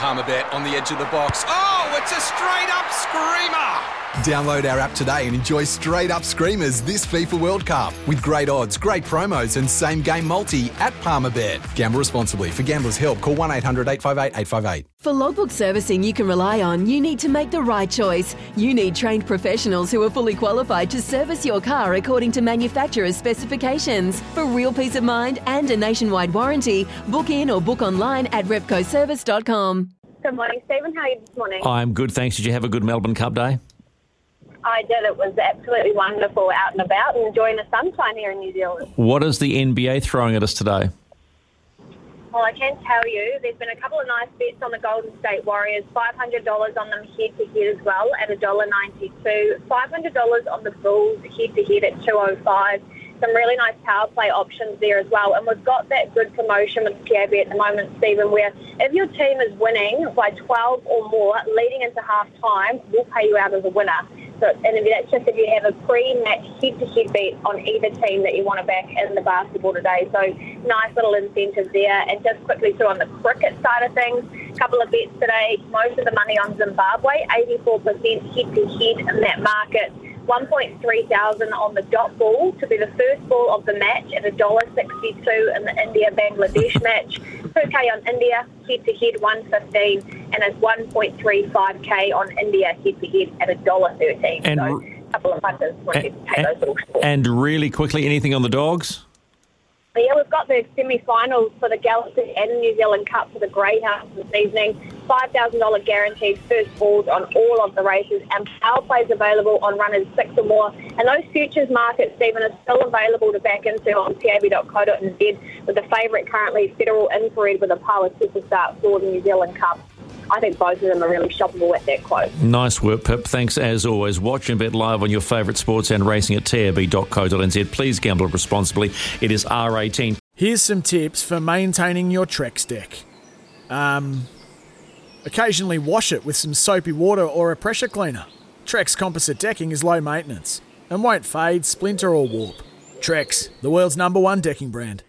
Palmerbet on the edge of the box. Oh, it's a straight up screamer! Download our app today and enjoy straight up screamers this FIFA World Cup with great odds, great promos, and same game multi at Palmerbet. Gamble responsibly. For gamblers' help, call 1 800 858 858. For logbook servicing you can rely on, you need to make the right choice. You need trained professionals who are fully qualified to service your car according to manufacturer's specifications. For real peace of mind and a nationwide warranty, book in or book online at repcoservice.com. Good morning, Stephen. How are you this morning? I'm good, thanks. Did you have a good Melbourne Cup day? I did. It was absolutely wonderful out and about and enjoying the sunshine here in New Zealand. What is the NBA throwing at us today? Well, I can tell you there's been a couple of nice bets on the Golden State Warriors. $500 on them head to head as well at $1.92. $500 on the Bulls head to head at 205 some really nice power play options there as well. And we've got that good promotion with TAB at the moment, Stephen, where if your team is winning by 12 or more leading into half time, we'll pay you out as a winner. So, and that's just if you have a pre-match head-to-head beat on either team that you want to back in the basketball today. So nice little incentive there. And just quickly through on the cricket side of things, a couple of bets today. Most of the money on Zimbabwe, 84% head-to-head in that market. 1.3 thousand on the dot ball to be the first ball of the match at $1.62 in the India Bangladesh match. 2K on India, head to head 115, and it's 1.35K on India head to head at $1.13. And, so a couple of punters wanted to take those little And really quickly, anything on the dogs? Yeah, we've got the semi-finals for the Galaxy and New Zealand Cup for the Greyhounds this evening. $5,000 guaranteed first balls on all of the races and power plays available on runners six or more. And those futures markets, Stephen, are still available to back into on tab.co.nz with the favourite currently Federal Infrared with a power superstar for the New Zealand Cup. I think both of them are really shoppable at that quote. Nice work, Pip. Thanks as always. Watch and bet live on your favourite sports and racing at tab.co.nz. Please gamble responsibly. It is R18. Here's some tips for maintaining your Trex deck. Um, occasionally wash it with some soapy water or a pressure cleaner. Trex composite decking is low maintenance and won't fade, splinter, or warp. Trex, the world's number one decking brand.